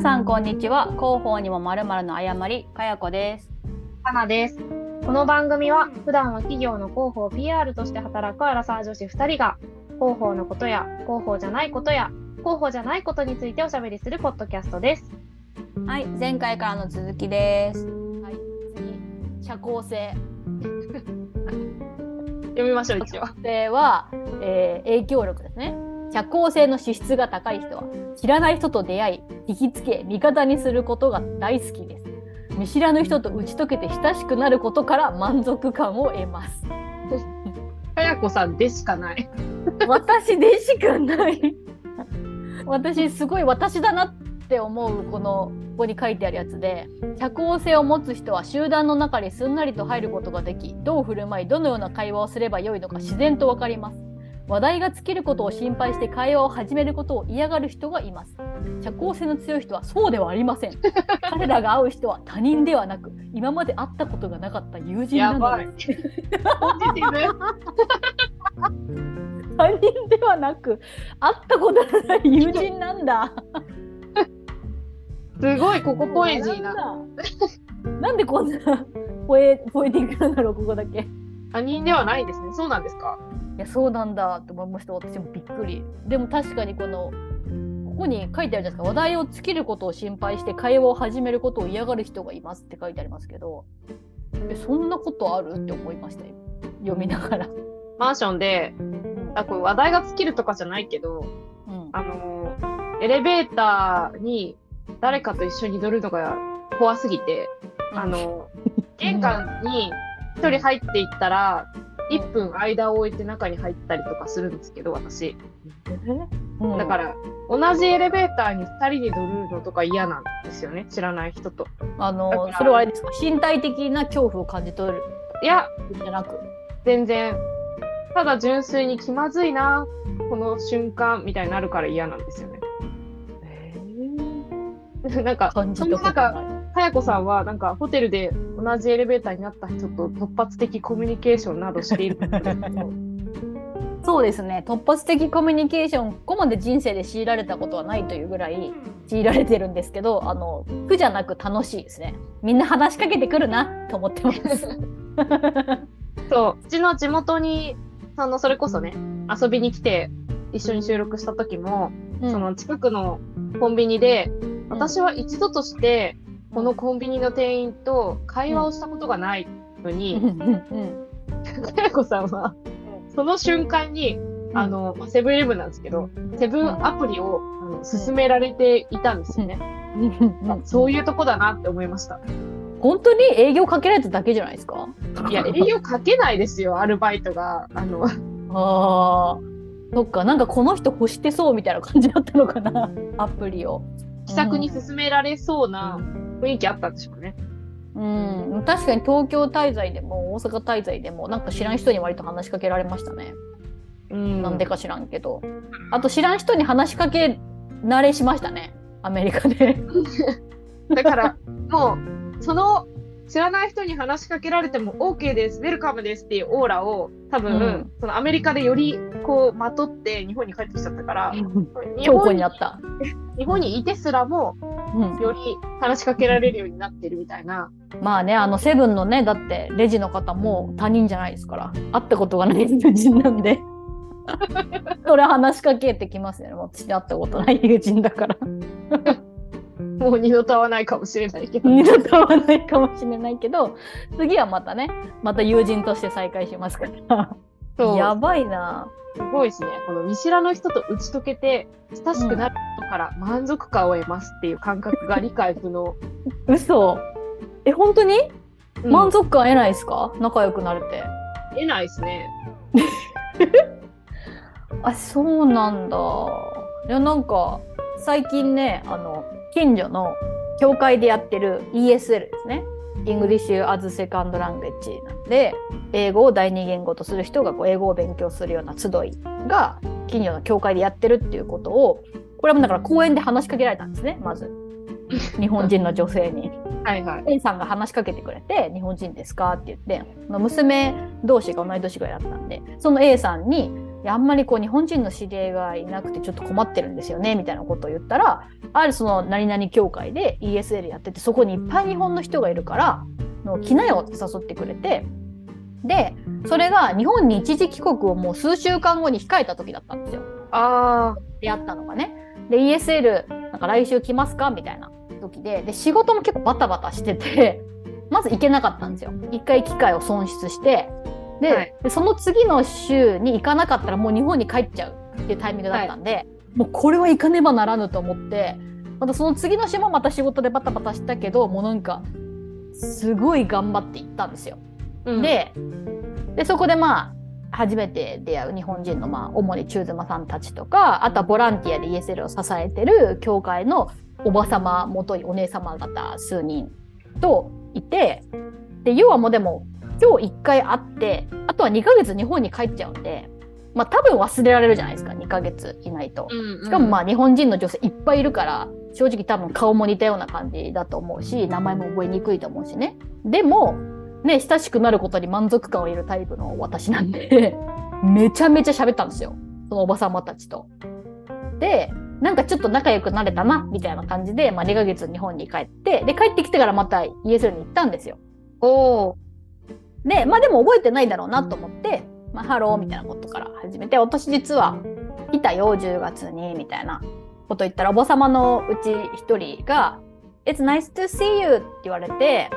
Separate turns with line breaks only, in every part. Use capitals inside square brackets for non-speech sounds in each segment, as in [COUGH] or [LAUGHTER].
皆さんこんにちは広報にもまるまるの誤りかやこです
かなです。この番組は普段は企業の広報 PR として働くアラサー女子2人が広報のことや広報じゃないことや広報じゃないことについておしゃべりするポッドキャストです。
はい前回からの続きですはい次社交性 [LAUGHS]
読みましょう、一応。
性は、えー影響力ですね社交性の資質が高い人は知らない人と出会い引きつけ味方にすることが大好きです。見知らぬ人と打ち解けて親しくなることから満足感を得ます。
かやこさんでしかない。
私でしかない。私すごい私だなって思うこのここに書いてあるやつで社交性を持つ人は集団の中にすんなりと入ることができどう振る舞いどのような会話をすればよいのか自然とわかります話題が尽きることを心配して会話を始めることを嫌がる人がいます社交性の強い人はそうではありません [LAUGHS] 彼らが会う人は他人ではなく今まで会ったことがなかった友人なのです。他人ではなく会ったことのない友人なんだ。
ブ。すごい、ここポエジーな。
なんでこんなポエポエティックなんだろうここだけ。い
他人ではないんですね。そうなんですか？
やそうなんだと思いました。私もびっくり。でも確かにこのここに書いてあるじゃないですか。話題を尽きることを心配して会話を始めることを嫌がる人がいますって書いてありますけど。えそんなことあるって思いました？よ読みながら。
マンションで、
うん
あこれ話題が尽きるとかじゃないけど、
うん。
あのーエレベーターに誰かと一緒に乗るのが怖すぎて、あのー玄関に一人入っていったら、1分間を置いて中に入ったりとかするんですけど、私。
うん
だから、同じエレベーターに2人で乗るのとか嫌なんですよね。知らない人と。
あのそれはあれですか？身体的な恐怖を感じ取る
いや、
じゃなく
全然。ただ純粋に気まずいな、この瞬間みたいになるから嫌なんですよね。[LAUGHS] なんか、
感じ
そんな
たこと
中、
ない。
かやこさんは、なんか、ホテルで同じエレベーターになった人と突発的コミュニケーションなどしている
そうですね。突発的コミュニケーションここまで人生で強いられたことはないというぐらい強いられてるんですけどあの苦じゃなく楽しいですね。みんな話しかけてくるなと思ってます。[LAUGHS]
そう、うちの地元に、その、それこそね、遊びに来て、一緒に収録した時も、その近くのコンビニで、私は一度として、このコンビニの店員と会話をしたことがないのに、かやこさん。は、その瞬間に、あの、セブンイレブンなん。ですけど、セブンアプリをあの勧められていたん。ですよね。そういうとこだなって思いました。
本当に営業かけられただけじゃないですか
いや、営業かけないですよ、アルバイトが。あの、
あーそっかなん。かこの人欲してそうみたいな感じだったのかなアプリを
気さくに勧められそうな雰囲気あったんでしょうね。
うん。確かに東京滞在でも大阪滞在でもなんか知らん人に割と話しかけられましたね、
うん。
なんでか知らんけど。あと知らん人に話しかけ慣れしましたね。アメリカで。[LAUGHS]
だから、もう、その、知らない人に話しかけられても OK です、ウェルカムですっていうオーラを、多分、
うん。
そのアメリカでよりこう、まとって日本に帰ってきちゃったから、日
強固
本に
になった、
日本にいてすらも、
うん、
より話しかけられるようになってるみたいな。
まあねあのセブンのねだってレジの方も他人じゃないですから。会ったことがない友人なんで。[LAUGHS] それ話しかけてきますね。私会ったことない友人だから
もう二度と会わないかもしれないけど。
二度と会わないかもしれないけど次はまたねまた友人として再会しますから。やばいな。
すごいですね。この見知らぬ人と打ち解けて、親しくなることから満足感を得ますっていう感覚が理解不能。
嘘。え本当に？
うん。
満足感得ないですか、仲良くなれて。
得ないですね。[LAUGHS]
あそうなんだ。いやなんか最近ねあの近所の教会でやってる ESL ですね English as Second Language なんで英語を第二言語とする人がこう英語を勉強するような集いが近所の教会でやってるっていうことをこれはもうだから公園で話しかけられたんですねまず日本人の女性に。
はいはい。
A さんが話しかけてくれて「日本人ですか?」って言って娘同士が同い年ぐらいだったんでその A さんにいやあんまりこう日本人の知り合いがいなくてちょっと困ってるんですよねみたいなことを言ったらあるその何々協会で ESL やっててそこにいっぱい日本の人がいるからの来なよって誘ってくれてでそれが日本に一時帰国をもう数週間後に控えた時だったんですよ。
あ
出会ったのがね。で ESL なんか来週来ますか？みたいな時でで仕事も結構バタバタしててまず行けなかったんですよ。一回機会を損失してで
はい。
でその次の週に行かなかったらもう日本に帰っちゃうっていうタイミングだったんで、もうこれは行かねばならぬと思ってまたその次の週もまた仕事でバタバタしたけどもうなんかすごい頑張って行ったんですよ。
あ、うん、
ででそこでまあ初めて出会う日本人のまあ主に中妻さんたちとかあとはボランティアで ESL を支えてる教会のおばさま元いお姉様方数人といてで要はもうでも今日1回会ってあとは2ヶ月日本に帰っちゃうんでまあ多分忘れられるじゃないですか2ヶ月いないと。
うんうん、
しかもまあ日本人の女性いっぱいいるから正直多分顔も似たような感じだと思うし名前も覚えにくいと思うしねでもね親しくなることに満足感を得るタイプの私なんで [LAUGHS] めちゃめちゃ喋ったんですよそのおばさまたちと。でなんかちょっと仲良くなれたなみたいな感じで、まあ、2ヶ月日本に帰ってで帰ってきてからまた ESL に行ったんですよ。
おー
でまあでも覚えてないだろうなと思って「まあ、 Hello」みたいなことから始めて私実は来たよ10月にみたいなこと言ったらおばさまのうち一人が「It's nice to see you」って言われて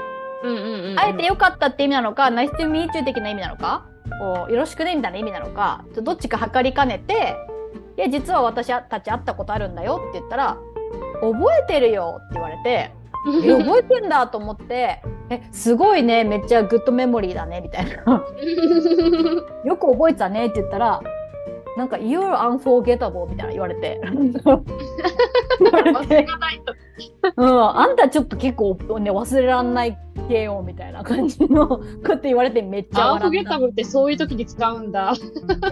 うんうんうんうん、
会えてよかったって意味なのか「nice to meet you」的な意味なのかこうよろしくねみたいな意味なのかどっちか測りかねて「いや実は私たち会ったことあるんだよ」って言ったら「覚えてるよ」って言われて。[LAUGHS] え覚えてんだと思って「えすごいね。めっちゃグッドメモリーだね」みたいな「[LAUGHS] よく覚えてたね」って言ったらなんか「You're unforgettable」みたいな言われて。[LAUGHS] 言われて、
がないと。
うん「あんたちょっと結構、ね、忘れらんない系よ」みたいな感じのこと言われてめっちゃ
アンフォゲタブルってそういう時に使うんだ。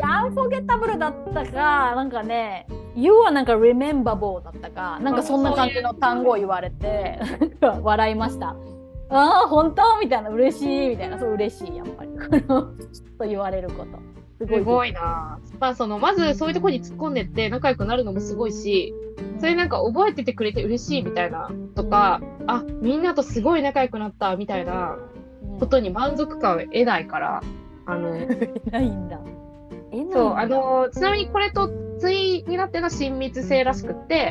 アンフォゲタブルだったか、なんかね、You はなんか rememberable だったか、なんかそんな感じの単語を言われて、笑いました。ああ、本当みたいな、嬉しいみたいな、そう嬉しい、やっぱり。と言われること。す
すごいな。まあそのまずそういうところに突っ込んでって仲良くなるのもすごいし、それなんか覚えててくれて嬉しいみたいなとか、あみんなとすごい仲良くなったみたいなことに満足感を得ないから、あの [LAUGHS]
ないんだ。え、ないんだ
そうあ、のちなみにこれと対になってるのは親密性らしくって、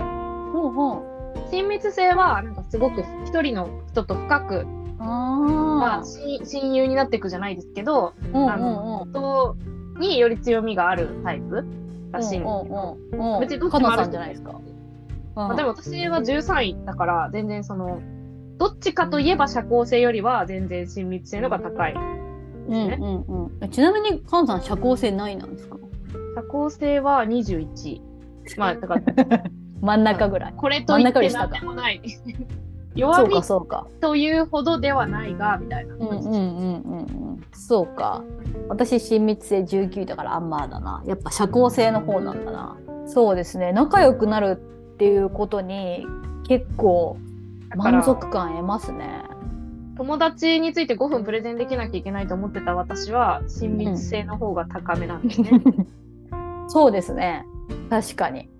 ほうほう。
親密性はなんかすごく一人の人と深く、ま
あ
あ、親親友になっていくじゃないですけど、
あ、うん
あの人により強みがあるタイプらしいんですけど。
うんうんうん。
別にどっちもある
じゃないですか。
まあ、でも私は13位だから全然そのどっちかといえば社交性よりは全然親密性のが高い。
うんうんうん。ちなみに、かなさん社交性ないなんですか？
社交性は21。まあだから [LAUGHS]
真ん中ぐらい。
これといって何でもない。弱 [LAUGHS] み
そうか、そうか。
というほどではないがみたいな。
うんうんうんうんうん。そうか。私、親密性19だからあんまだな。やっぱ社交性の方なんだな。そうですね。仲良くなるっていうことに結構満足感得ますね。
友達について5分プレゼンできなきゃいけないと思ってた私は親密性の方が高めなんですね。[LAUGHS]
そうですね。確かに。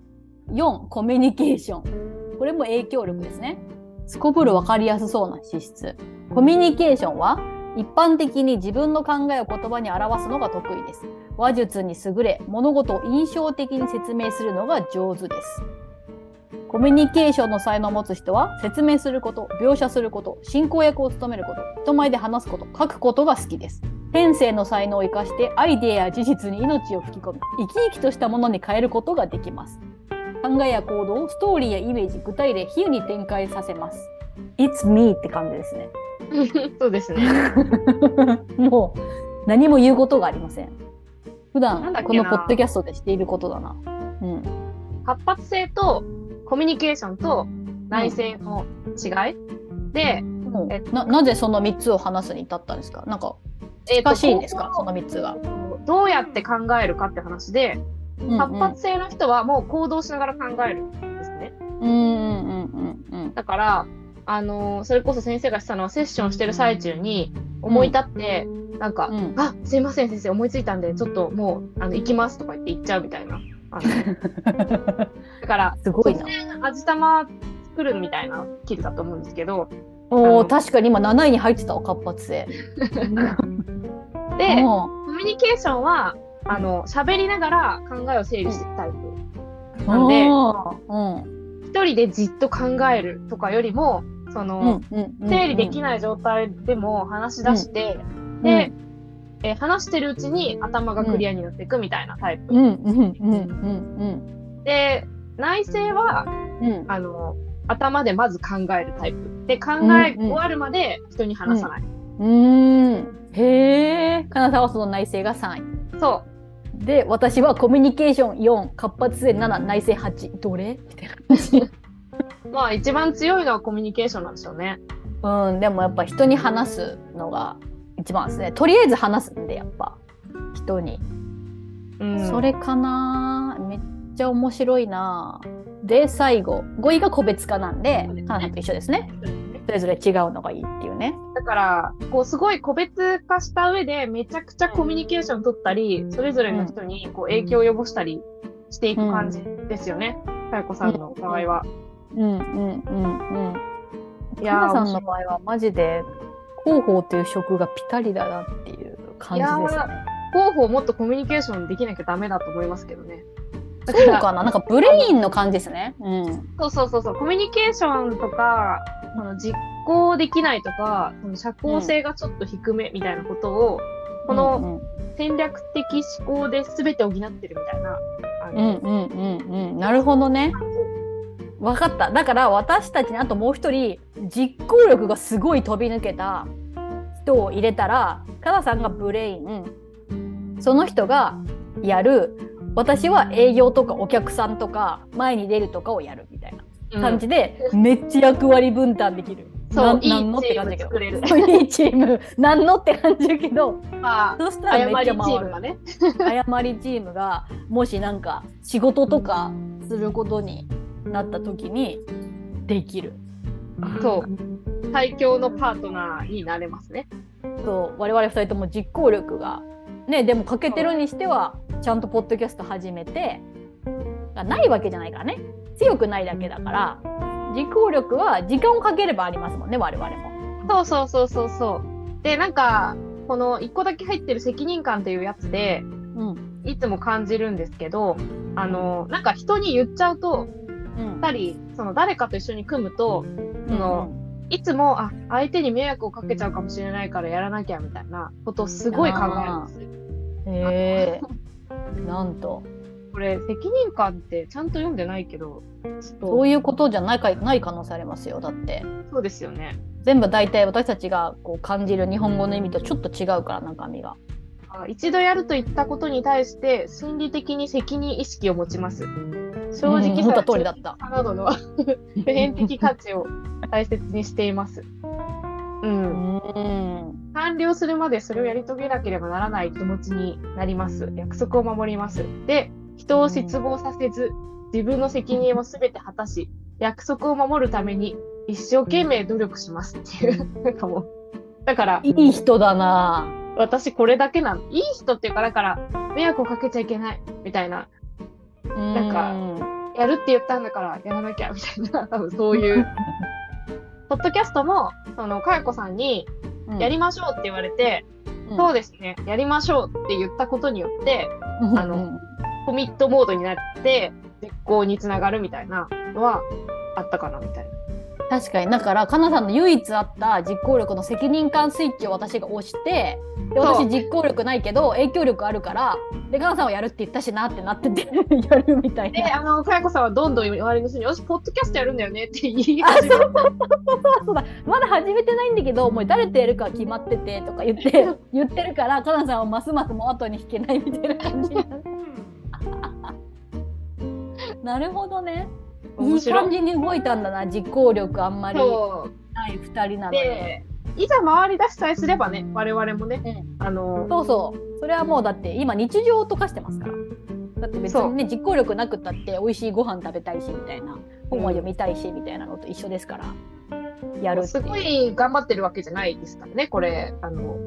4、コミュニケーション。これも影響力ですね。すこぶる分かりやすそうな資質。コミュニケーションは一般的に自分の考えを言葉に表すのが得意です。話術に優れ、物事を印象的に説明するのが上手です。コミュニケーションの才能を持つ人は説明すること、描写すること、進行役を務めること、人前で話すこと、書くことが好きです。天性の才能を生かしてアイデアや事実に命を吹き込み生き生きとしたものに変えることができます。考えや行動をストーリーやイメージ具体例比喩に展開させます。It's me って感じですね。[LAUGHS]
そうですね。[LAUGHS]
もう何も言うことがありません。普段このポッドキャストでしていることだな。うん。
活発性とコミュニケーションと内省の違い、で、
も
え
うななぜその3つを話すに至ったんですか？なんか難しいんですか？その3つが、
どうやって考えるかって話で、活発性の人はもう行動しながら考えるんですね。
うんうんうんうんうん。
だから、あのーそれこそ先生がしたのはセッションしてる最中に、思い立って、なんか、
うん。
あ、すいません先生、思いついたんで、ちょっともう、あの、行きますとか言って行っちゃうみたいな。[LAUGHS] だから、
すごいな。
味玉作るみたいなキルだと思うんですけど、
おお確かに今7位に入ってたわ活発性。
で、
う
コミュニケーションは、あの、喋りながら考えを整理していくタイプ。
ん
なんで。
うん
一人でじっと考えるとかよりも、その、整理できない状態でも話し出して、で、えー話してるうちに頭がクリアになっていくみたいなタイプ。で、内政は、
うん。うん
あの、頭でまず考えるタイプ。で、考え終わるまで人に話さない。
うーん。へえ金沢はその内政が3位。
そ
で私はコミュニケーション4活発性7内政8どれ？みたいな。
まあ、一番強いのはコミュニケーションなんでしょうね。
うん。でもやっぱ人に話すのが一番ですね。とりあえず話すんでやっぱ。人に、
うん。
それかなめっちゃ面白いな。で最後。5位が個別化なんで
そうですね。
かなさんと一緒ですね。それぞれ違うのがいいっていうね。
だから、こう、すごい個別化した上で、めちゃくちゃコミュニケーション取ったり、それぞれの人にこう影響を及ぼしたりしていく感じですよね。かよこさんの場合は。
うんうんうんうん
いや
さんの場合はマジで広報という職がピタリだなっていう感じですね。
広報もっとコミュニケーションできなきゃダメだと思いますけどね。だ
そうかな？なんかブレインの感じですね。うん。
そうそうそうそう、コミュニケーションとか、その実行できないとか、その社交性がちょっと低めみたいなことを、この戦略的思考で全て補ってるみたいな。あ
うん
の
うんうんうんうん。なるほどね。分かった。だから私たちにあともう一人実行力がすごい飛び抜けた人を入れたらかなさんがブレイン。その人がやる私は営業とかお客さんとか前に出るとかをやるみたいな感じで、めっちゃ役割分担できる。
そう
ないなんのって感じだけど。
いいチーム作れる
いいチーム。なんのって感じだけど、
まあ、
そしたらめっちゃ
誤りチー
回る。
ムがね。
誤りチームがもしなんか仕事とかすることになった時にできる。
そう。最強のパートナーになれますね。
そう我々二人とも実行力がねでも欠けてるにしてはちゃんとポッドキャスト始めてがないわけじゃないからね強くないだけだから実行力は時間をかければありますもんね我々も。
そうそうそうそうそう。で、なんか、この一個だけ入ってる責任感っていうやつで、
うん
いつも感じるんですけど、あの、なんか人に言っちゃうと、
うん
たり、その誰かと一緒に組むと、そのいつも、あ、相手に迷惑をかけちゃうかもしれないからやらなきゃみたいなことをすごい考えるんです。
へえ [LAUGHS] なんと
これ、責任感ってちゃんと読んでないけど、
そう
と、
いうことじゃないかない可能性ありますよだって
そうですよね。
全部大体私たちがこう感じる日本語の意味とちょっと違うから中身が。
あ一度やると言ったことに対して、心理的に責任意識を持ちます。正直
うん通りだった。[LAUGHS]
などの [LAUGHS] 普遍的価値を大切にしています。う。
うんん
完了するまでそれをやり遂げなければならない気持ちになります。約束を守ります。で、人を失望させず、自分の責任を全て果たし、約束を守るために一生懸命努力しますっていう。なんかもう。だから、
いい人だな
私これだけなの。いい人っていうか、だから、迷惑をかけちゃいけない、みたいな。
なん
かやるって言ったんだからやらなきゃみたいな、多分そういう。ポッドキャストも、その、かやこさんに、やりましょうって言われて、そうですね、やりましょうって言ったことによって、あのコミットモードになって、実行につながるみたいなのはあったかなみたいな。
確かに。だからかなさんの唯一あった実行力の責任感スイッチを私が押してで私実行力ないけど影響力あるからでかなさんはやるって言ったしなってなってて [LAUGHS] やるみたい
で、
な。
あの、かやこさんはどんどん周りの人に、よし、ポッドキャストやるんだよねって言い始めて。
そうだ。まだ始めてないんだけどもう誰とやるか決まっててとか言って [LAUGHS] 言ってるからかなさんはますますもう後に引けないみたいな感じになる。[LAUGHS] なるほどねいい感じに動いたんだな実行力あんまり。ない2人なので。
で、いざ回り出しさえすればね、我々もね、
うん
あの、
そうそう。それはもうだって今日常とかしてますから。だって別にね実行力なくったって美味しいご飯食べたいしみたいな本は読みたいしみたいなのと一緒ですから。やる
すごい頑張ってるわけじゃないですからね、これ。あの、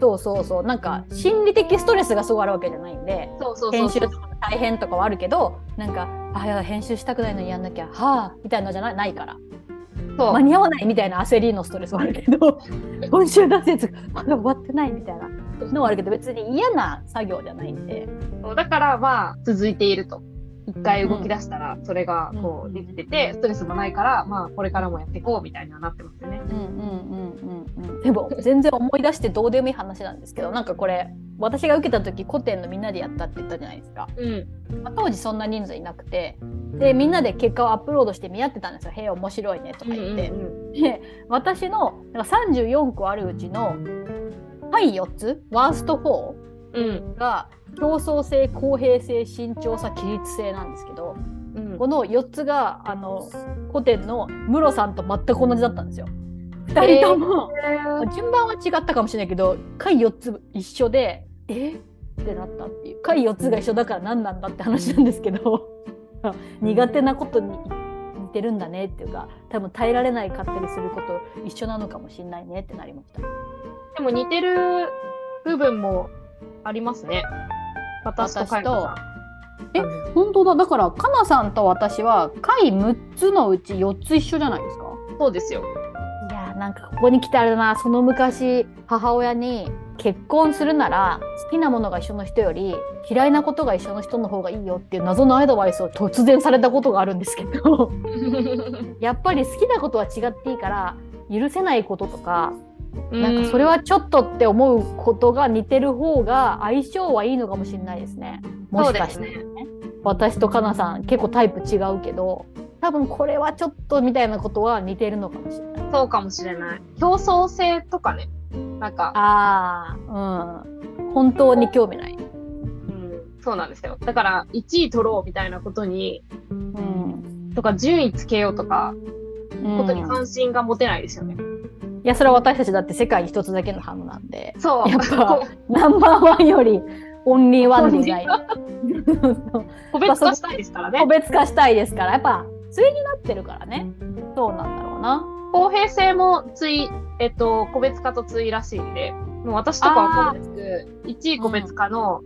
そうそうそうなんか心理的ストレスがすごいあるわけじゃないんで
そうそうそうそう
大変とかはあるけどなんか「あやだ編集したくないのにやんなきゃはあ」みたいなのじゃないないから。
そう。
間に合わないみたいな焦りのストレスはあるけど [LAUGHS] 今週出すやつ [LAUGHS] まだ終わってないみたいなのはあるけど別に嫌な作業じゃないんで。
そうだからまあ、続いていると。一回動き出したら、それがこ
うん。
うできてて、ストレスもないから、まあ、これからもやっていこうみたいにはなってますよね。
うんうんうんうんうん。でも全然思い出してどうでもいい話なんですけどなんかこれ私が受けた時古典のみんなでやったって言ったじゃないですか、
うん。
まあ当時そんな人数いなくてでみんなで結果をアップロードして見合ってたんですよ「へえ面白いね」とか言って、で私のなんか34個あるうちのはい4つワースト
うん。
4が競争性公平性慎重さ規律性なんですけど
うん。
この4つがあの古典のムロさんと全く同じだったんですよ。2人とも、順番は違ったかもしれないけど回4つ一緒でえ？ってなったっていう回4つが一緒だから何なんだって話なんですけど [LAUGHS] 苦手なことに似てるんだねっていうか多分耐えられない勝手にすること一緒なのかもしれないねってなりました。
でも似てる部分もありますね。私と。
え本当だ。だからかなさんと私は回6つのうち4つ一緒じゃないですか？
そうですよ。
いやーなんかここに来てあれだな。その昔母親に結婚するなら好きなものが一緒の人より嫌いなことが一緒の人の方がいいよっていう謎のアドバイスを突然されたことがあるんですけど。[LAUGHS] やっぱり好きなことは違っていいから許せないこととかなんかそれはちょっとって思うことが似てる方が相性はいいのかもしれないですね。もしかして、
そうです
私とかなさん結構タイプ違うけど多分これはちょっとみたいなことは似てるのかもしれない。
そうかもしれない。競争性とかね。なんか、
ああ、うん。本当に興味ない。
うん、そうなんですよ。だから、1位取ろうみたいなことに、
うん。
とか、順位つけようとか、
うん
ことに関心が持てないですよね。
いや、それは私たちだって世界に一つだけのハムなんで、
そう。
やっぱナンバーワンよりオンリーワンでいない。
個別化したいですからね
個。別化したいですから、やっぱ、対になってるからね。そうなんだろうな。
公平性も対、えっと、個別化と対らしいんで、もう私とかは分かんないですけど、1位個別化の、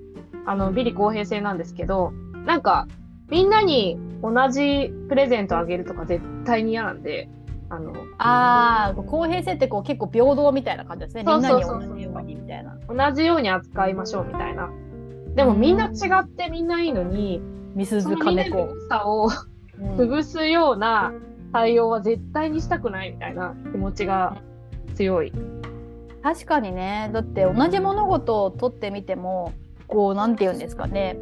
あの、ビリ公平性なんですけど、なんか、みんなに同じプレゼントあげるとか絶対に嫌なんで、あの、
ああ、公平性ってこう結構平等みたいな感じですね。みんなに同じようにみたいな。
同じように扱いましょうみたいな。でもみんな違ってみんないいのに、
みすず金子。
さを
うん
潰すような対応は絶対にしたくないみたいな気持ちが強い。
確かにねだって同じ物事を取ってみてもこうなんて言うんですかね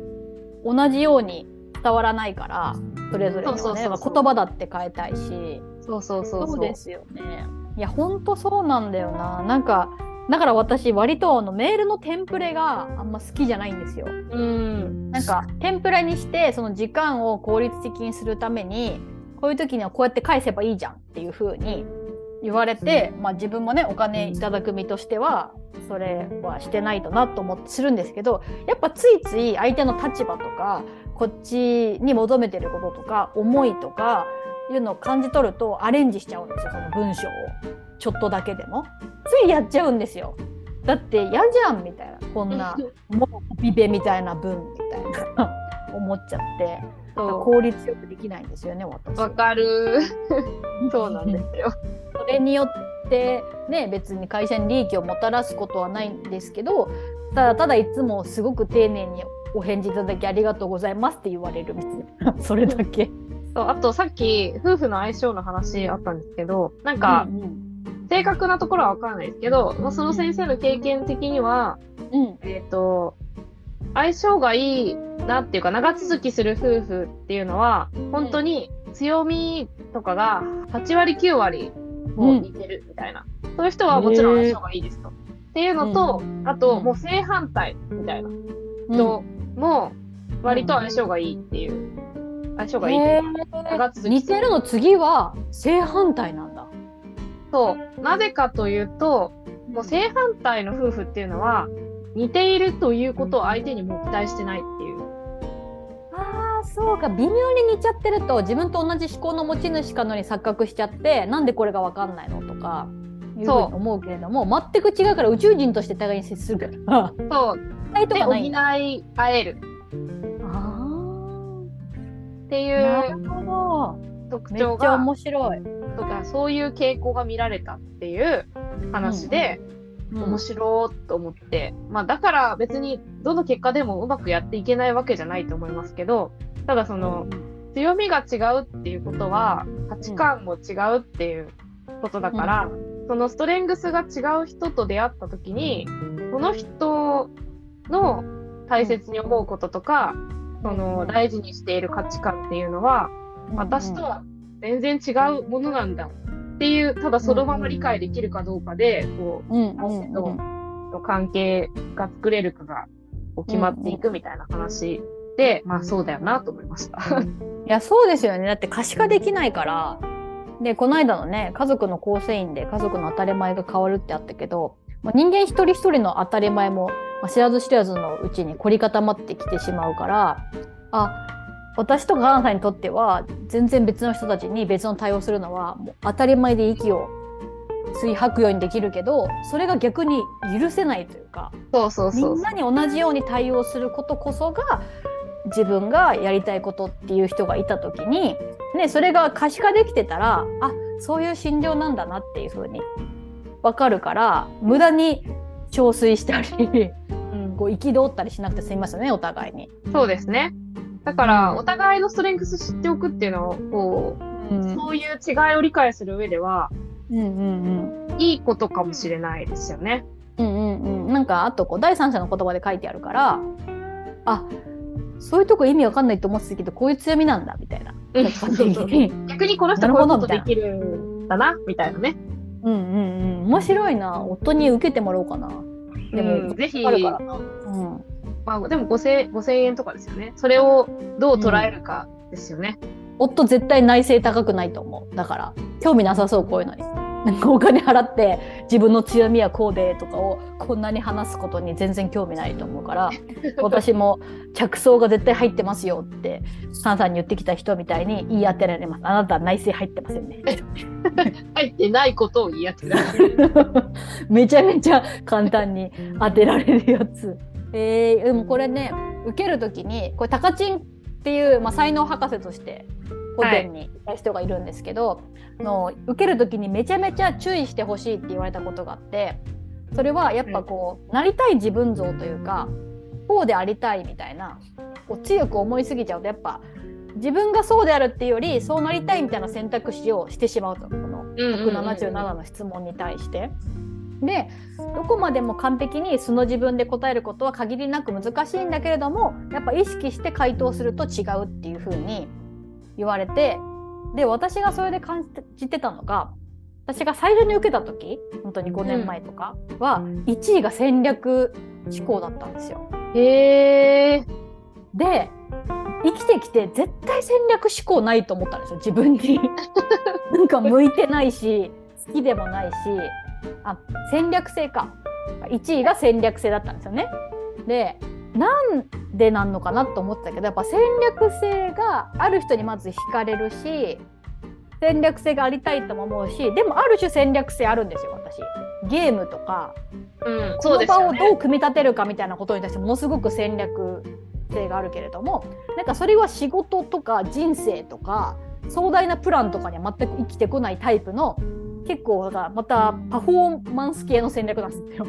同じように伝わらないからそれぞれのね言葉だって変えたいし
そうそうそうそう。
ですよねいやほんとそうなんだよななんかだから私割とあのメールのテンプレがあんま好きじゃないんですよ
うん。
なんかテンプレにしてその時間を効率的にするためにこういう時にはこうやって返せばいいじゃんっていう風に言われて、まあ、自分もねお金いただく身としてはそれはしてないとなと思ってするんですけどやっぱついつい相手の立場とかこっちに求めてることとか思いとかいうのを感じ取るとアレンジしちゃうんですよその文章をちょっとだけでも。ついやっちゃうんですよ。だって嫌じゃんみたいなこんなもうビベみたいな文みたいな思っちゃって
そ
効率よくできないんですよね私
う。わかる。[LAUGHS] そうなんですよ。
それによってね別に会社に利益をもたらすことはないんですけどただただいつもすごく丁寧にお返事いただきありがとうございますって言われるみたいなそれだけ。
そうあとさっき夫婦の相性の話あったんですけど、なんか
うん
正確なところはわからないですけど、まあ、その先生の経験的には、
うん
えっ、と、相性がいいなっていうか、長続きする夫婦っていうのは、本当に強みとかが8割9割もう似てるみたいな。そういう人はもちろん相性がいいですと。っていうのと、あと、もう正反対みたいな人も割と相性がいいっていう。相性がいいというか。長続き
似てるの次は正反対なんだ。
そう。なぜかというと、もう正反対の夫婦っていうのは、似ているということを相手にも期待してないっていう。
ああそうか微妙に似ちゃってると自分と同じ思考の持ち主かのに錯覚しちゃってなんでこれが分かんないのとかいうふうに思うけれども全く違うから宇宙人として互いに接するから
そう。[LAUGHS] で、補
い
合える
あ
っていう
るほど。
特徴が、
面白い、
とかそういう傾向が見られたっていう話で、
うん。
面白いと思って、まあだから別にどの結果でもうまくやっていけないわけじゃないと思いますけど、ただその強みが違うっていうことは価値観も違うっていうことだから、そのストレングスが違う人と出会った時に、その人の大切に思うこととか、その大事にしている価値観っていうのは、私とは全然違うものなんだっていう、ただそのまま理解できるかどうかで、こう、
うん
の関係が作れるかが決まっていくみたいな話で、まあそうだよなと思いました。
いやそうですよね。だって可視化できないから。でこの間のね家族の構成員で家族の当たり前が変わるってあったけど、まあ、人間一人一人の当たり前も、まあ、知らず知らずのうちに凝り固まってきてしまうからあ私とかアンさんにとっては全然別の人たちに別の対応するのはもう当たり前で息を吸い吐くようにできるけどそれが逆に許せないというか
そうそう
み
そう。ん
なに同じように対応することこそが自分がやりたいことっていう人がいた時に、ね、それが可視化できてたらあそういう心情なんだなっていう風に分かるから無駄に憔悴したり
うん
こう憤ったりしなくて済みますよねお互いに。
そうですね。だから、
うん
お互いのストレングス知っておくっていうのを、こう、
うん
そういう違いを理解する上では、
うんうん
いいことかもしれないですよね。
うんうんうんなんかあとこう第三者の言葉で書いてあるからあそういうとこ意味わかんないと思ってたけどこういう強みなんだみたいな。
逆にこの人こういうことできるんだな、みたいなね。
うんうんうん面白いな夫に受けてもらおうかな。でも
うんぜひ、
あるからな。うん
まあ、でも5000 5000円とかですよね。それをどう捉えるかですよね。
夫絶対内政高くないと思うだから興味なさそうこういうのになんかお金払って自分の強みはこうでとかをこんなに話すことに全然興味ないと思うから私も着想が絶対入ってますよってサンさんに言ってきた人みたいに言い当てられますあなたは内政入ってませんね
入ってないことを言い当てられる。[LAUGHS]
めちゃめちゃ簡単に当てられるやつ。えー、でもこれね受ける時にこれタカチンっていう、まあ、才能博士として古典にいた人がいるんですけど、の受ける時にめちゃめちゃ注意してほしいって言われたことがあってそれはやっぱこう、なりたい自分像というかこうでありたいみたいなこう強く思いすぎちゃうとやっぱ自分がそうであるっていうよりそうなりたいみたいな選択肢をしてしまうとこの177の質問に対して。でどこまでも完璧に素の自分で答えることは限りなく難しいんだけれどもやっぱ意識して回答すると違うっていうふうに言われてで私がそれで感じてたのが私が最初に受けた時本当に5年前とかは1位が戦略思考だったんですよ。
へえ。
で生きてきて絶対戦略思考ないと思ったんですよ自分に。[LAUGHS] なんか向いてないし好きでもないしあ戦略性か1位が戦略性だったんですよね。でなんでなんのかなと思ってたけどやっぱ戦略性がある人にまず惹かれるし戦略性がありたいとも思うしでもある種戦略性あるんですよ私。ゲームとか
うん、
この場を。どう組み立てるかみたいなことに対してものすごく戦略性があるけれどもなんかそれは仕事とか人生とか壮大なプランとかには全く生きてこないタイプの結構だからまたパフォーマンス系の戦略なんですよ。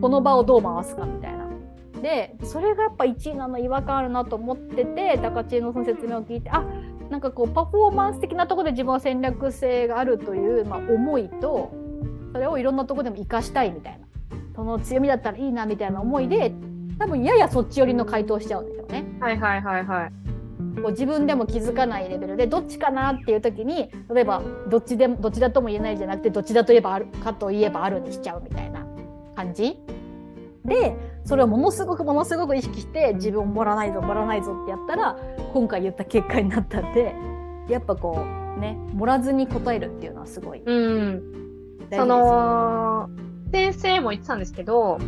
この場をどう回すかみたいな。でそれがやっぱ1位なの違和感あるなと思ってて高知のその説明を聞いてあなんかこうパフォーマンス的なところで自分は戦略性があるという、まあ、思いとそれをいろんなところでも活かしたいみたいなその強みだったらいいなみたいな思いで多分ややそっち寄りの回答しちゃうんですよね。
はいはいはいはい。
こう自分でも気づかないレベルでどっちかなっていう時に例えばどっちでもどっちだとも言えないじゃなくてどっちだといえばあるかといえばあるにしちゃうみたいな感じでそれをものすごくものすごく意識して自分を盛らないぞ盛らないぞってやったら今回言った結果になったんでやっぱこうね盛らずに答えるっていうのはすごい
うん。その、先生も言ってたんですけど、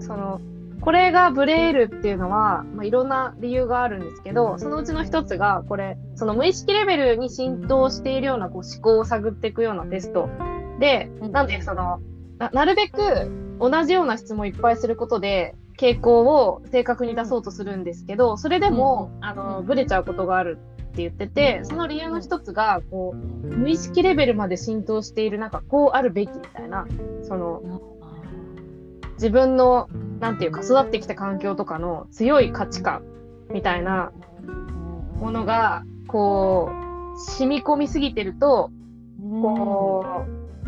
その、これがブレールっていうのは、まあ、いろんな理由があるんですけど、そのうちの一つが、これ、その無意識レベルに浸透しているようなこう思考を探っていくようなテスト。で、なんでその、ななるべく同じような質問をいっぱいすることで、傾向を正確に出そうとするんですけど、それでも、あの、ブレちゃうことがあるって言ってて、その理由の一つが、こう、無意識レベルまで浸透している、なんか、こうあるべきみたいな、その、自分の、なんていうか、育ってきた環境とかの強い価値観みたいなものが、こう、染み込みすぎてると、こ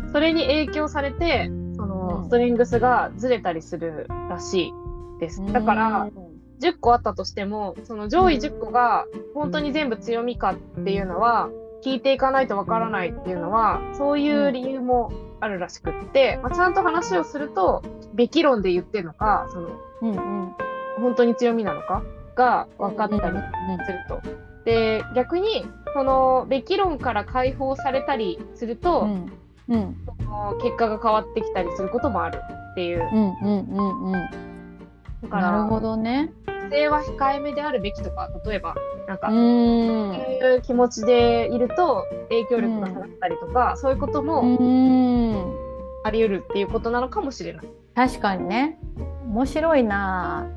う、それに影響されて、その、ストリングスがずれたりするらしいです。だから、10個あったとしても、その上位10個が本当に全部強みかっていうのは、聞いていかないとわからないっていうのは、そういう理由もあるらしくって、まあ、ちゃんと話をすると、べき論で言ってるのか、その、
うんうん。
本当に強みなのかが分かったりすると。で、逆に、その、べき論から解放されたりすると、
うんうん
その結果が変わってきたりすることもあるっていう。
うんうんうんうん
だから、
なるほどね。
女性は控えめであるべきとか、例えば、なんか、
う
そ
ん
ういう気持ちでいると影響力が下がったりとか、そういうことも
うん
あり得るっていうことなのかもしれない。
確かにね面白いな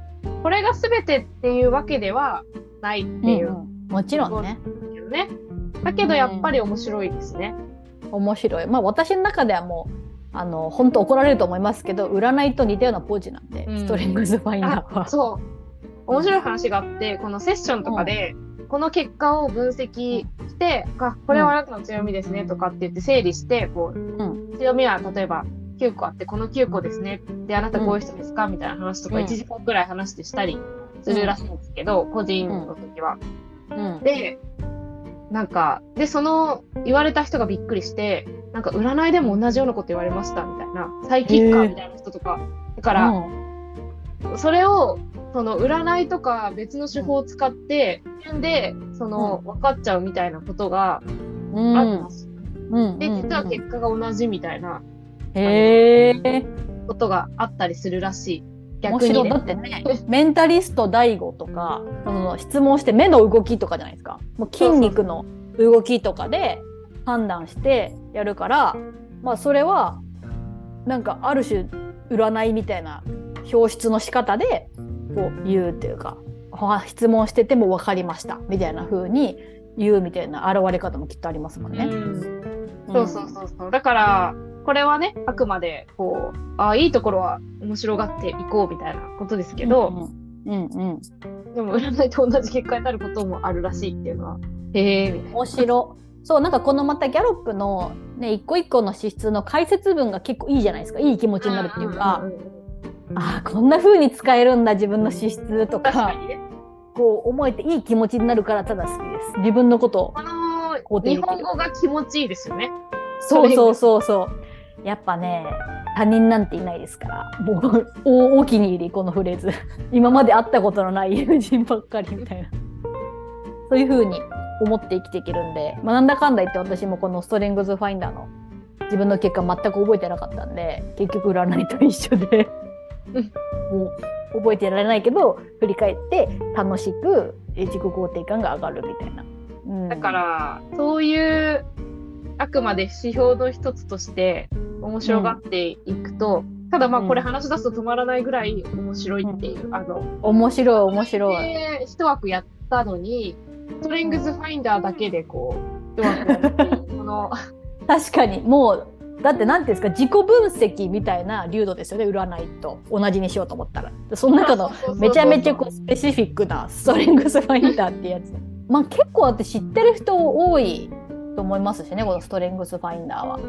これが全てっていうわけではないっていう
うんうんもちろんね
ね。だけどやっぱり面白いですね。
面白い。まあ私の中ではもうあの本当怒られると思いますけど占いと似たようなポーチなんで、
うん。
ストレングスファインダーは。
あそう。面白い話があって、このセッションとかで、この結果を分析して、あ、これはあなたの強みですねとかって言って整理して、こう、
うん。
強みは例えば9個あって、この9個ですね。で、あなたこういう人ですかみたいな話とか
うん。
1時間くらい話してしたりするらしいんですけど、個人の時は。
うん。
で、なんか、で、その言われた人がびっくりして、なんか占いでも同じようなこと言われましたみたいな、サイキッカーみたいな人とか。だから、
うん
それを、その占いとか別の手法を使って、自分で、その、分かっちゃうみたいなことが
うん
あるんです。
うん
で、実は結果が同じみたいな
へえ
ことがあったりするらしい。
面
逆に、ね。
だってねメンタリスト DAIGO とかその質問して目の動きとかじゃないですかもう筋肉の動きとかで判断してやるからまあそれはなんかある種占いみたいな表出の仕方でこう言うっていうかは質問してても分かりましたみたいな風に言うみたいな現れ方もきっとありますもんね。
うんそうそうそうそう。だから、これはね、あくまで、こう、あいいところは面白がっていこうみたいなことですけど、
うんうんうん
でも占いと同じ結果になることもあるらしいっていうのは、へえ。
面白。そうなんかこのまたギャロップのね一個一個の資質の解説文が結構いいじゃないですか。いい気持ちになるっていうか、
んんん
ああこんな風に使えるんだ自分の資質とか。
確かにね。
こう思えていい気持ちになるからただ好きです。自分のことを
この
肯定できる。
日本語が気持ちいいですよね。
そうそうそうそうやっぱね他人なんていないですから。もうおお気に入りこのフレーズ。[LAUGHS] 今まで会ったことのない友人ばっかりみたいな。そういう風に思って生きていけるんで、まあ、なんだかんだ言って私もこのストレングスファインダーの自分の結果全く覚えてなかったんで結局占いと一緒で。もう覚えてられないけど振り返って楽しくえ自己肯定感が上がるみたいな。うん。
だから、そういう、あくまで指標の一つとして面白がっていくと、ただまあ
うん。
これ話し出すと止まらないぐらい面白いっていう、あの、
面白い面白い。
で一枠やったのに、ストレングスファインダーだけでこう、[LAUGHS] 一枠やるっていう、この、
確かに。もうだって何ていうんですか自己分析みたいな流度ですよね占いと。同じにしようと思ったら。でその中のめちゃめちゃこうスペシフィックなストレングスファインダーってやつ。まあ結構だって知ってる人多いと思いますしねこのストレングスファインダーは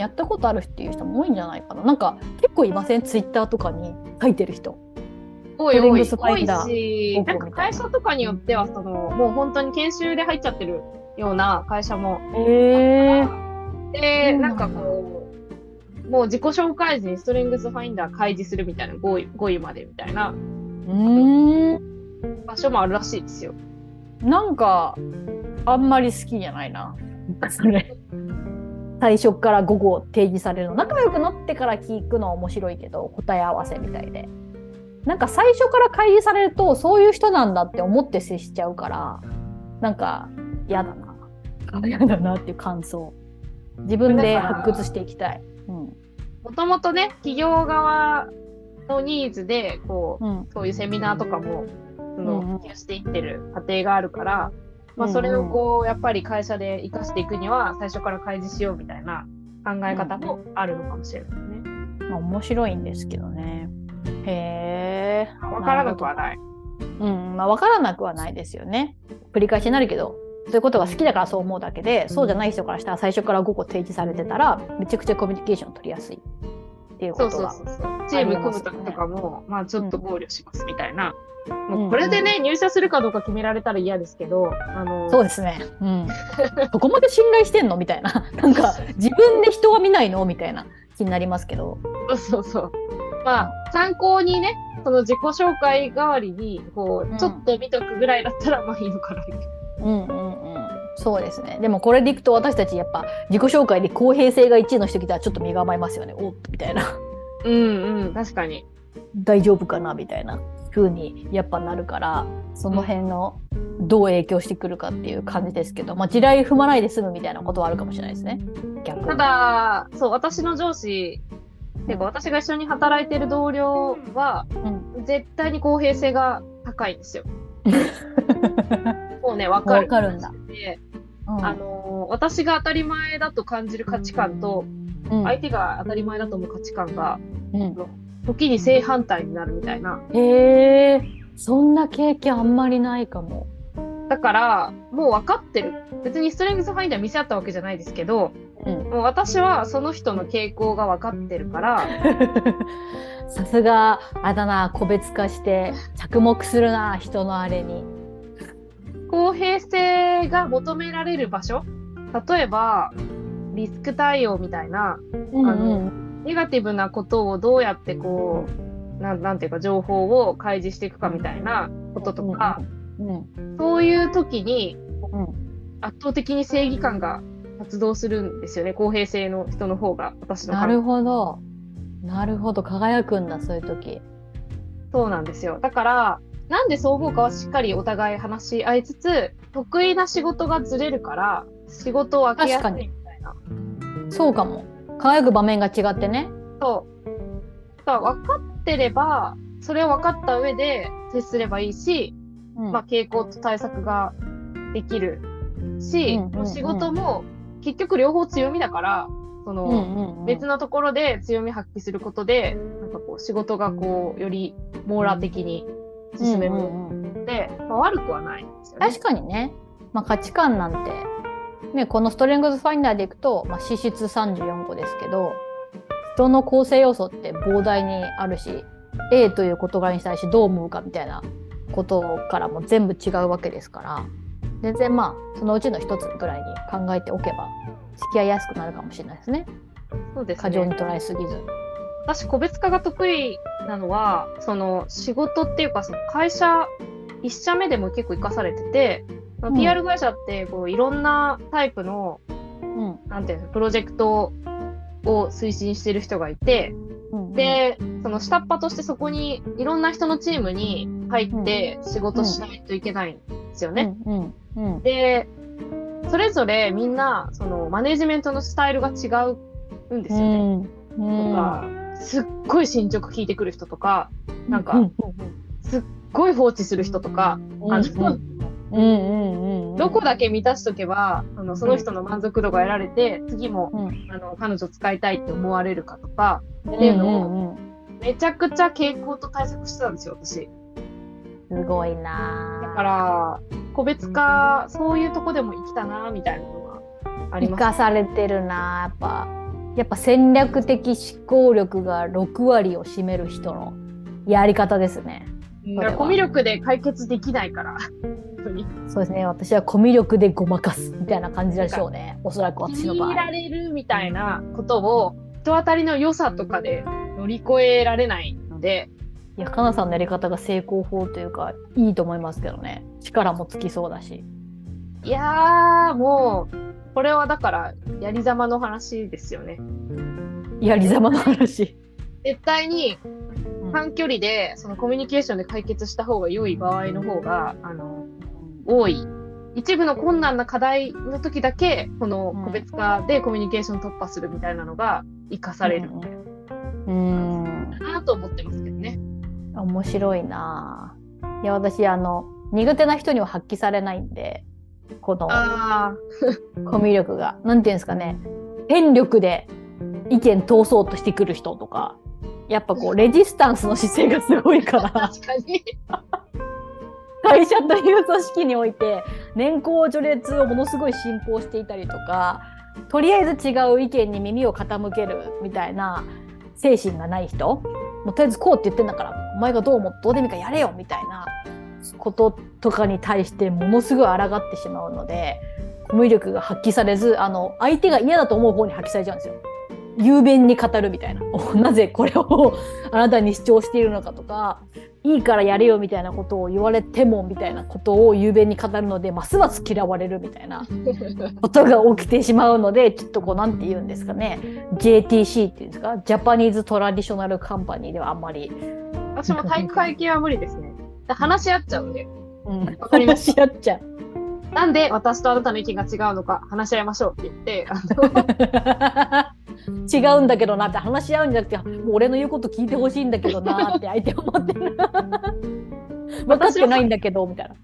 やったことあるっていう人も多いんじゃないかな。なんか結構いません？ツイッターとかに書いてる人。
多い多い。多いし、な。んか会社とかによっては、その、もう本当に研修で入っちゃってるような会社も
へえ
で、
うん
なんかこう、もう自己紹介時にストレングスファインダー開示するみたいな5位 ,5 位までみたいな。
うん。
場所もあるらしいですよ。
なんかあんまり好きじゃないな。それ最初から午後提示される。の仲良くなってから聞くのは面白いけど答え合わせみたいで。なんか最初から開示されるとそういう人なんだって思って接しちゃうからなんか嫌だな。嫌だなっていう感想。自分で発掘していきたい。うん、
もともとね企業側のニーズでこう、
うん。
そういうセミナーとかもその
うんうん。
普及していってる過程があるから、まあ、それをこうやっぱり会社で生かしていくには最初から開示しようみたいな考え方もあるのかもしれないね。
まあ、面白いんですけどね。へえ。
わからなくはない。
うん、まあ、分からなくはないですよね。繰り返しになるけど、そういうことが好きだからそう思うだけで、そうじゃない人からしたら最初から5個提示されてたら、めちゃくちゃコミュニケーション取りやすいっていうことが。
そうそうそうそう。チーム組む時とかも、まあちょっと考慮しますみたいな。もうこれでね、入社するかどうか決められたら嫌ですけど、あの、
そうですね。うん。[LAUGHS] そこまで信頼してんのみたいな。[LAUGHS] なんか、自分で人は見ないのみたいな気になりますけど。
そうそうそう。まあ、参考にね、その自己紹介代わりに、こ
うん
う、ちょっと見とくぐらいだったら、まあいいのかな。
うんうんうん。そうですね。でもこれでいくと私たちやっぱ自己紹介で公平性が1位の人来たらちょっと身構えますよね。おっみたいな。
うんうん、確かに。
大丈夫かなみたいな風にやっぱなるからその辺のどう影響してくるかっていう感じですけど、まあ、地雷踏まないで済むみたいなことはあるかもしれないですね。逆に。
ただ、そう、私の上司、てか私が一緒に働いてる同僚は、
うん、
絶対に公平性が高いんですよ。[LAUGHS] もうね、わかる。
わかるんだ。
で
うん。
あのー私が当たり前だと感じる価値観と、
うん。
相手が当たり前だと思う価値観が、
うん
時に正反対になるみたいな。
へえそんな経験あんまりないかも。
だから、もう分かってる。別にストレングスファインダー見せ合ったわけじゃないですけど、
うん、
もう私はその人の傾向が分かってるから、[LAUGHS]
さすがあれだな個別化して着目するな人のあれに。
公平性が求められる場所例えば、リスク対応みたいな、
うん
あのネガティブなことをどうやってこう、なんなんていうか情報を開示していくかみたいなこととか、
うん
そういう時に
うん
圧倒的に正義感が発動するんですよね。公平性の人の方が、私の
なるほどなるほど輝くんだそういう時。
そうなんですよ。だから、なんでそう思うかはしっかりお互い話し合いつつ、得意な仕事がずれるから、仕事を分けやすいみたいな。
そうかも。輝く場面が違ってね。
そう。だから分かってれば、それを分かった上で接すればいいし、
うん
まあ、傾向と対策ができるし、
うんうんうん
仕事も結局両方強みだから、その、
うんうんうん
別のところで強み発揮することで、なんかこう仕事がこう、より網羅的に進める
うんうんうん
ので、まあ、悪くはないんですよね。
確かにね、まあ、価値観なんて、ね、このストレングスファインダーでいくと、まあ、資質34個ですけど人の構成要素って膨大にあるし A という事柄に対してどう思うかみたいなことからも全部違うわけですから全然まあそのうちの一つぐらいに考えておけば付き合いやすくなるかもしれないですね
そうです
過剰に
ね。
捉えすぎず。
私、個別化が得意なのは、その仕事っていうか、その会社、一社目でも結構活かされてて、まあ
うん。
PR 会社ってこういろんなタイプの、
うん。
なんていうの、プロジェクトを推進してる人がいて、
うん、
で、その下っ端としてそこにいろんな人のチームに入って仕事しないといけないんですよね。
うんうんうん。
で、それぞれみんな、そのマネジメントのスタイルが違うんですよね。
うん。
とか、すっごい進捗聞いてくる人とか、なんか
うんうん
すっごい放置する人とか、
うんうん
どこだけ満たしとけば、あのその人の満足度が得られて、次も、
うん。
あの彼女使いたいって思われるかとか、
って
いうのをめちゃくちゃ傾向と対策してたんですよ、私。
すごいな。
だから、個別化、そういうとこでも生きたな、みたいなのがあります。
生かされてるなやっぱ。やっぱ戦略的思考力が6割を占める人のやり方ですね
うん
これは
コミュ力で解決できないから。
そうですね。私はコミュ力でごまかすみたいな感じでしょうね。おそらく
気
私の場合。
に入られるみたいなことを、人当たりの良さとかで乗り越えられないので、
いやかなさんのやり方が成功法というかいいと思いますけどね。力もつきそうだし。
いやー、もう、これはだから、やりざまの話ですよね。
やりざまの話、
絶対に、
う
短距離で、そのコミュニケーションで解決した方が良い場合の方が、あの、多い。一部の困難な課題の時だけ、この個別化でコミュニケーション突破するみたいなのが活かされる。
うん。
なと思ってますけどね。
面白いな。いや、私、あの、苦手な人には発揮されないん。で、この
あ
コミュ力が。なん。ていうん。ですかね。権力で意見通そうとしてくる人とか、やっぱこう、レジスタンスの姿勢がすごいか
あ、
ら、[LAUGHS]
確かに。
会社という組織において、年功序列をものすごい信奉していたりとか、とりあえず違う意見に耳を傾けるみたいな精神がない人、もうとりあえずこうって言ってんだから、お前がどう思ってどうでもいいからやれよみたいなこととかに対してものすごい抗ってしまうので、コミュ力が発揮されず、あの、相手が嫌だと思う方に発揮されちゃうんですよ。雄弁に語るみたいな。お [LAUGHS] なぜこれを [LAUGHS] あなたに主張しているのかとか、いいからやれよみたいなことを言われてもみたいなことを雄弁に語るので、ますます嫌われるみたいな [LAUGHS] ことが起きてしまうので、ちょっとこうなんて言うんですかね。JTC っていうんですか？ジャパニーズトラディショナルカンパニーではあんまり、
私も体育会系は無理ですね。で話し合っちゃうんで。
うん、
わかりま
話し合っちゃう。
なんで私とあなたの意見が違うのか話し合いましょうって言って、あの
違うんだけどなって話し合うんじゃなくてもう俺の言うこと聞いてほしいんだけどなって相手は思ってる。[LAUGHS] 分かってないんだけどみたいな。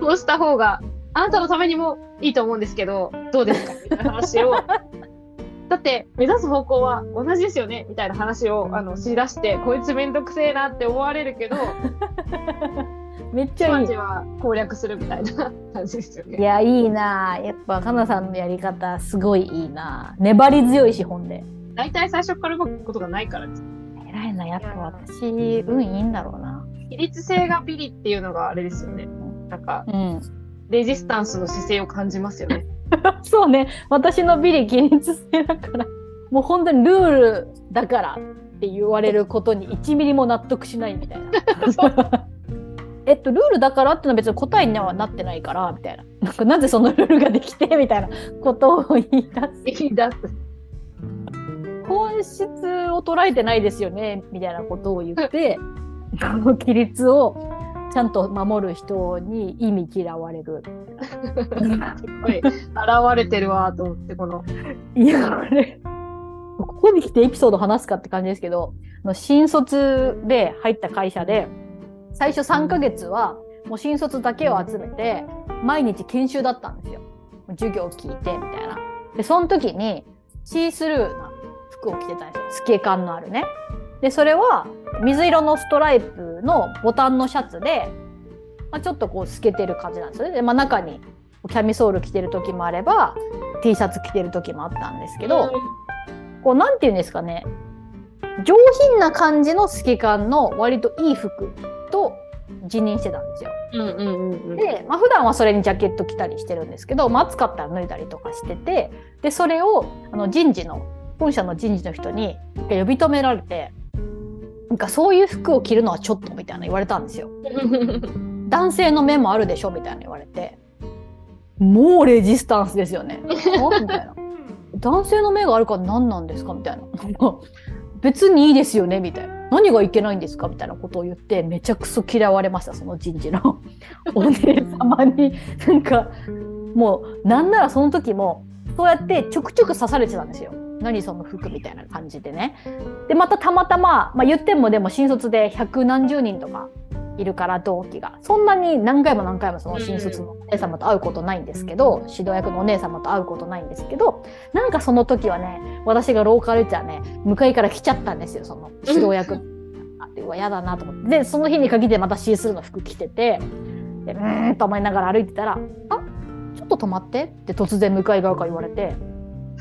こうした方があなたのためにもいいと思うんですけど、どうですか？みたいな話を。[LAUGHS] だって目指す方向は同じですよねみたいな話をあのしだしてこいつめんどくせえなって思われるけど [LAUGHS]
めっちゃいい
じわじわ攻略するみたいな感じですよね。
いやいいなやっぱかなさんのやり方すごいいいな粘り強い資本で
大体最初から動くことがないからです。
偉いなやっぱ私運いいんだろうな
比率性がビリっていうのがあれですよね。なんか
うん
レジスタンスの姿勢を感じますよね。[LAUGHS]
そうね私のビリ規律性だからもう本当にルールだからって言われることに1ミリも納得しないみたいな。[LAUGHS] えっとルールだからってのは別に答えにはなってないからみたいな [LAUGHS] なんかなぜそのルールができてみたいな [LAUGHS] ことを言い出す
言い出す。[LAUGHS]
本質を捉えてないですよねみたいなことを言ってこの規律をちゃんと守る人に意味嫌われる。
すごい現れてるわと思ってこの
いや、あれ、ここに来てエピソード話すかって感じですけど、新卒で入った会社で、最初3ヶ月はもう新卒だけを集めて、毎日研修だったんですよ。授業を聞いてみたいな。で、その時にシースルーな服を着てたんですよ。透け感のあるね。で、それは水色のストライプのボタンのシャツで、まあ、ちょっとこう透けてる感じなんですよね。で、まあ、中にキャミソール着てる時もあれば、T シャツ着てる時もあったんですけど、こうなんていうんですかね上品な感じの透け感の割といい服と自認してたんですよ。
うんうんうんうん。
で、まあ普段はそれにジャケット着たりしてるんですけど、まあ、暑かったら脱いだりとかしててでそれをあの人事の本社の人事の人に呼び止められてなんかそういう服を着るのはちょっとみたいな言われたんですよ。[LAUGHS] 男性の目もあるでしょみたいな言われてもうレジスタンスですよね。あみたいな。男性の目があるから何なんですかみたいな。別にいいですよねみたいな。何がいけないんですかみたいなことを言ってめちゃくそ嫌われましたその人事の [LAUGHS] お姉様に。なんかもうなんならその時もそうやってちょくちょく刺されてたんですよ。何その服みたいな感じでね。でまたたまたま、まあ、言ってもでも新卒で百何十人とかいるから同期がそんなに何回も何回もその新卒のお姉様と会うことないんですけど、指導役のお姉様と会うことないんですけどなんかその時はね私が廊下歩いてたらね向かいから来ちゃったんですよその指導役。あってうわ嫌だなと思ってでその日に限ってまたシースルーの服着ててでうーんと思いながら歩いてたら「あちょっと止まって」って突然向かい側から言われて。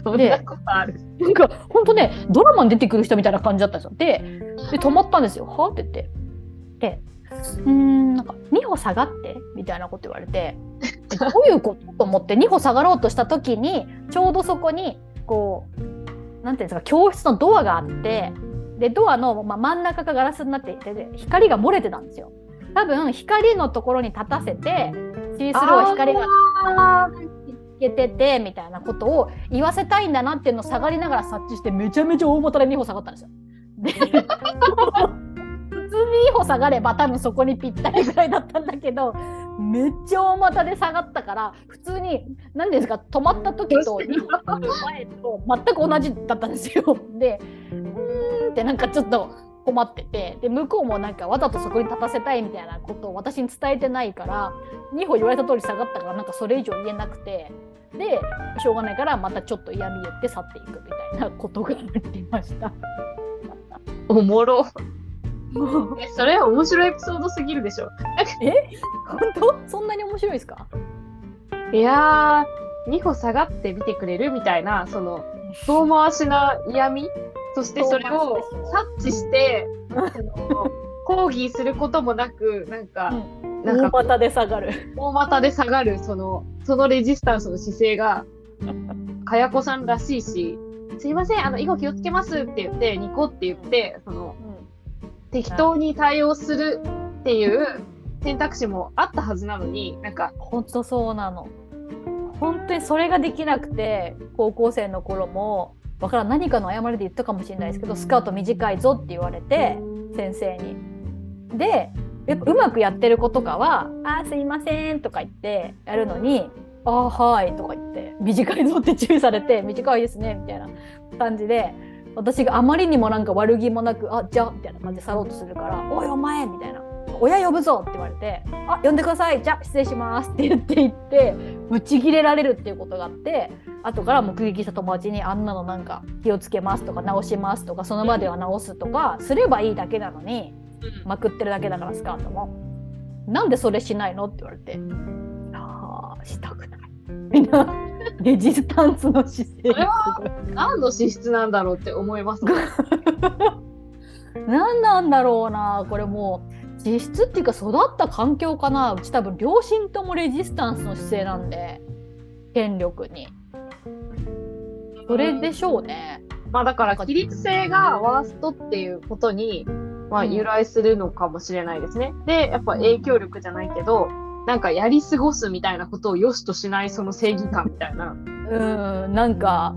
そんなことある。
なんか本当ねドラマに出てくる人みたいな感じだったんですよ。でで止まったんですよ。は？って言って。でうーんなんか2歩下がってみたいなこと言われてどういうこと？と思って2歩下がろうとした時にちょうどそこにこうなんていうんですか教室のドアがあってでドアの、まあ、真ん中がガラスになっていてで光が漏れてたんですよ。多分光のところに立たせてシースルーは光がけててみたいなことを言わせたいんだなっていうのを下がりながら察知してめちゃめちゃ大元で2歩下がったんですよ。[LAUGHS] で2歩下がれば多分そこにぴったりぐらいだったんだけどめっちゃ大股で下がったから普通に何ですか止まった時と2歩前と全く同じだったんですよ。[LAUGHS] でうーんってなんかちょっと困っててで向こうもなんかわざとそこに立たせたいみたいなことを私に伝えてないから2歩言われた通り下がったからなんかそれ以上言えなくてでしょうがないからまたちょっと嫌味言って去っていくみたいなことがありました。
おもろ。[LAUGHS] え、それは面白いエピソードすぎるでしょ。
本当 [LAUGHS] そんなに面白いですか？
いやー、2歩下がってみてくれるみたいな、その、遠回しな嫌味？そしてそれを察知して、その抗議することもなく、なんか、なんか、
大股で下がる。
大股で下がる、その、そのレジスタンスの姿勢が、かやこさんらしいし、すいません、あの、以後気をつけますって言って、ニコって言って、その、適当に対応するっていう選択肢もあったはずなのに、なんか、
本当そうなの。本当にそれができなくて高校生の頃もわからん何かの誤りで言ったかもしれないですけどスカート短いぞって言われて先生に。でやっぱうまくやってる子とかは「あーすいません」とか言ってやるのに「あーはい」とか言って「短いぞ」って注意されて「短いですね」みたいな感じで私があまりにもなんか悪気もなく「あじゃあ」みたいな感じで去ろうとするから「おいお前」みたいな「親呼ぶぞ」って言われて「あ呼んでくださいじゃあ失礼します」って言って言ってブチギレられるっていうことがあって後から目撃した友達にあんなのなんか気をつけますとか直しますとかその場では直すとかすればいいだけなのにまくってるだけだからスカートも。なんでそれしないのって言われて。ああしたくない。みんなレジスタンスの姿勢。がすごい
何の資質なんだろうって思いますね。[LAUGHS]
何なんだろうな。これもう実質っていうか育った環境かな。うち多分両親ともレジスタンスの姿勢なんで。権力に。それでしょうね、
まあだから、規律性がワーストっていうことに、まあ
うん
由来するのかもしれないですね。で、やっぱ影響力じゃないけど、なんかやり過ごすみたいなことを良しとしないその正義感みたいな。
うんなんか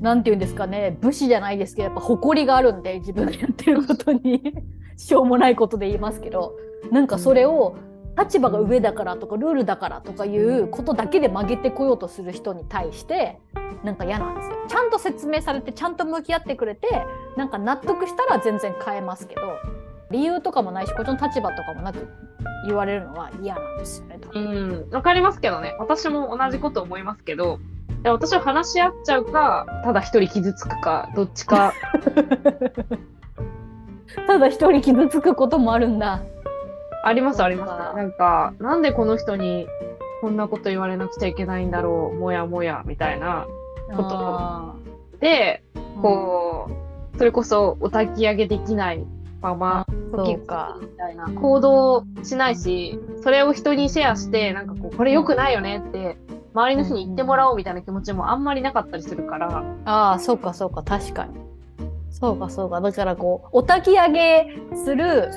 なんて言うんですかね武士じゃないですけどやっぱ誇りがあるんで自分がやってることに [LAUGHS] しょうもないことで言いますけどなんかそれを立場が上だからとかルールだからとかいうことだけで曲げてこようとする人に対してなんか嫌なんですよ。ちゃんと説明されてちゃんと向き合ってくれてなんか納得したら全然変えますけど理由とかもないしこっちの立場とかもなく言われるのは嫌なんですよね。多
う
分
ん、わかりますけどね。私も同じこと思いますけど、で私は話し合っちゃうか、ただ一人傷つくか、どっちか。[LAUGHS]
ただ一人傷つくこともあるんだ。
あります、あります。なんか、なんでこの人にこんなこと言われなくちゃいけないんだろう、もやもや、みたいな。こと
あ
で、
ー
こう、それこそお焚き上げできないまま、
うんそうか。
みたいな行動しないし、それを人にシェアして、なんかこう、これ良くないよねって、周りの人に言ってもらおうみたいな気持ちもあんまりなかったりするから、
ああ、そうかそうか、確かに。そうかそうか。だからこう、お焚き上げする、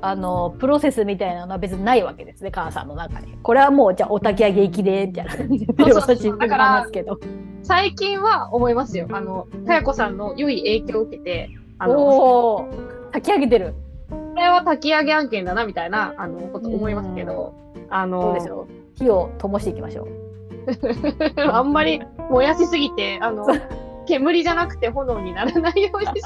あの、プロセスみたいなのは別にないわけですね、母さんの中に。これはもう、じゃあお焚き上げ行きで、みたいな感じで、私すぐ話すけど。
最近は思いますよ。あの、かやこさんの良い影響を受けて、あの、こ
おお、焚き上げてる。
れは焚き上げ案件だな、みたいな、あの、こと思いますけど、あの。
火を灯していきましょう。[LAUGHS]
あんまり燃やしすぎて、あの、煙じゃなくて炎にならないようにして。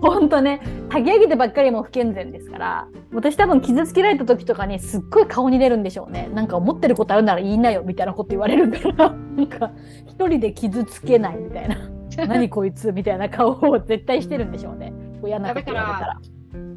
ほんとね、焚き上げてばっかりも不健全ですから、私多分傷つけられた時とかにすっごい顔に出るんでしょうね。なんか思ってることあるなら言いなよみたいなこと言われるから、[LAUGHS] なんか一人で傷つけないみたいな。[LAUGHS] 何こいつみたいな顔を絶対してるんでしょうね。こう嫌なこと言われたら。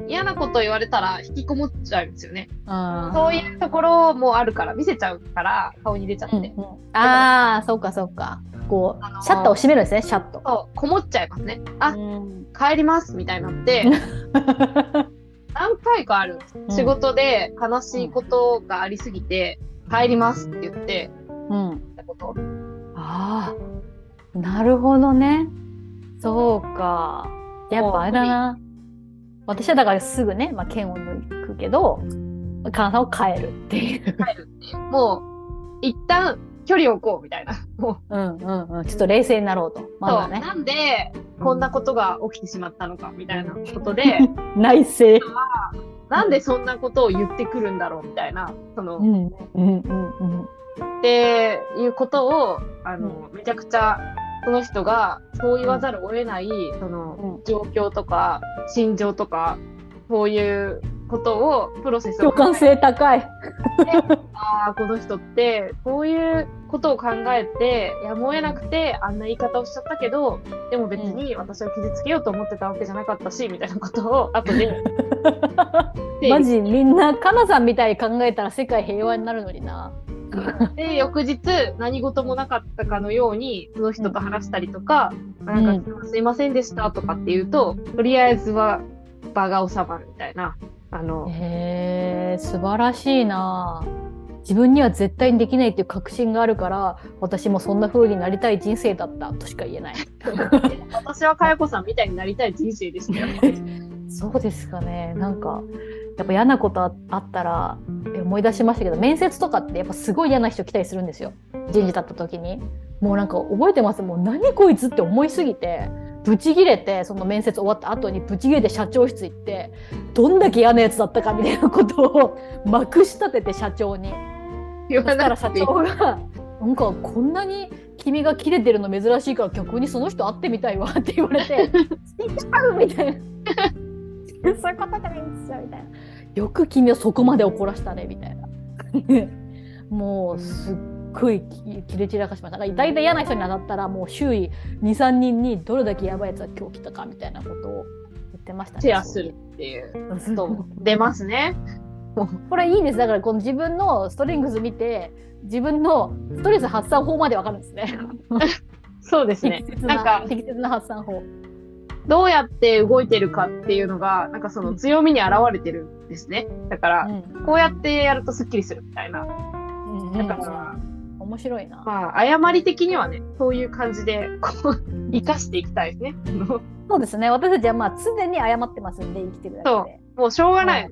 嫌なこと言われたら引きこもっちゃうんですよね。
うん
そういうところもあるから、見せちゃうから、顔に出ちゃって。
うんうんああ、そうかそうか。こ
あのー
う、シャッターを閉めるんですね、シャット。
そう、こもっちゃいますね。あ、
うん
帰りますみたいになって、[LAUGHS] 何回かある仕事で悲しいことがありすぎて、帰りますって言って、
うん。
たこと。
ああ、なるほどね。そうか。やっぱあれだな。私はだからすぐね、まあ、剣を抜くけど、カナさんを変えるっていう。
帰るっていう。もう、一旦距離を置こうみたいな。もう、
うんうんうん。ちょっと冷静になろうと。まだね。
なんでこんなことが起きてしまったのかみたいなことで、[LAUGHS]
内政。[LAUGHS]
なんでそんなことを言ってくるんだろうみたいな、その、
うんうんうんうん
っていうことを、あの、めちゃくちゃ、その人がそう言わざるを得ない、その、状況とか、心情とか、そういうことを、プロセスを。
共感性高い。
ああ、この人って、こういうことを考えて、やむを得なくて、あんな言い方をしちゃったけど、でも別に私を傷つけようと思ってたわけじゃなかったし、みたいなことを、後で。[LAUGHS]
マジみんなかなさんみたいに考えたら世界平和になるのにな。[LAUGHS]
で、翌日、何事もなかったかのように、その人と話したりとか、なんか、すいませんでしたとかって言うと、とりあえずは場が収まるみたいな。あの、
へえ素晴らしいな。自分には絶対にできないっていう確信があるから私もそんな風になりたい人生だったとしか言えない。[LAUGHS]
私はかやこさんみたいになりたい人生でしたよ [LAUGHS]
そうですかね。なんかやっぱ嫌なことあったら思い出しましたけど面接とかってやっぱすごい嫌な人来たりするんですよ。人事だった時に。もうなんか覚えてます。もう何こいつって思いすぎてブチギレてその面接終わった後にブチギレて社長室行ってどんだけ嫌なやつだったかみたいなことをまくし立てて社長に。そしたら社長が「なんかこんなに君がキレてるの珍しいから逆にその人会ってみたいわ」って言われて「死んじゃう!」みたいな「そういうことじゃないんですよ」みたいな「よく君をそこまで怒らしたね」みたいな [LAUGHS] もうすっごいキレ散らかしました大体嫌な人に当たったらもう周囲23人にどれだけやばいやつが今日来たかみたいなことを言ってましたね。
シェアするっていう。そう出ますね。
これいいですだからこの自分のストレングス見て自分のストレス発散法までわかるんですね。[LAUGHS]
そうですね。[LAUGHS]
なんか適切な発散法。
どうやって動いてるかっていうのがなんかその強みに現れてるんですね。だから、うん、こうやってやるとスッキリするみたいな。
うん、だから、面白いな。
まあ誤り的にはねそういう感じでこう生かしていきたいですね。
そうですね。私たちはまあ常に謝ってますんで生きてるだけで。
もうしょうがない。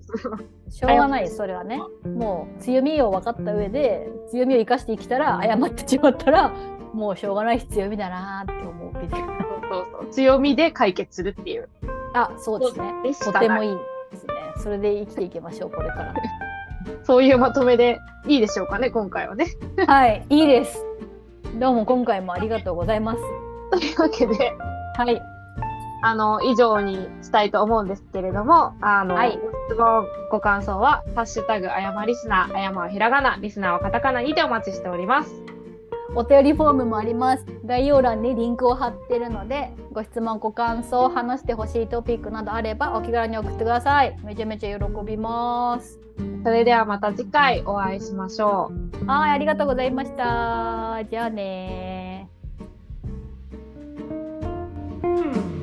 しょうがないそれはね。もう強みを分かった上で強みを生かして生きたら謝ってしまったらもうしょうがない強みだなって思う。
そうそう強みで解決するっていう。
あそうですね。とてもいいですね。それで生きていきましょうこれから。[LAUGHS]
そういうまとめでいいでしょうかね今回はね。
はいいいです。どうも今回もありがとうございます。[LAUGHS]
というわけで。
はい。
あの、以上にしたいと思うんですけれども、あの、
はい、
ご質問、ご感想は、ハッシュタグ、あやまリスナー、あやまはひらがな、リスナーはカタカナにてお待ちしております。
お便りフォームもあります。概要欄にリンクを貼ってるので、ご質問、ご感想、話してほしいトピックなどあればお気軽に送ってください。めちゃめちゃ喜びます。
それではまた次回お会いしましょ
う。はい、ありがとうございました。じゃあね
うん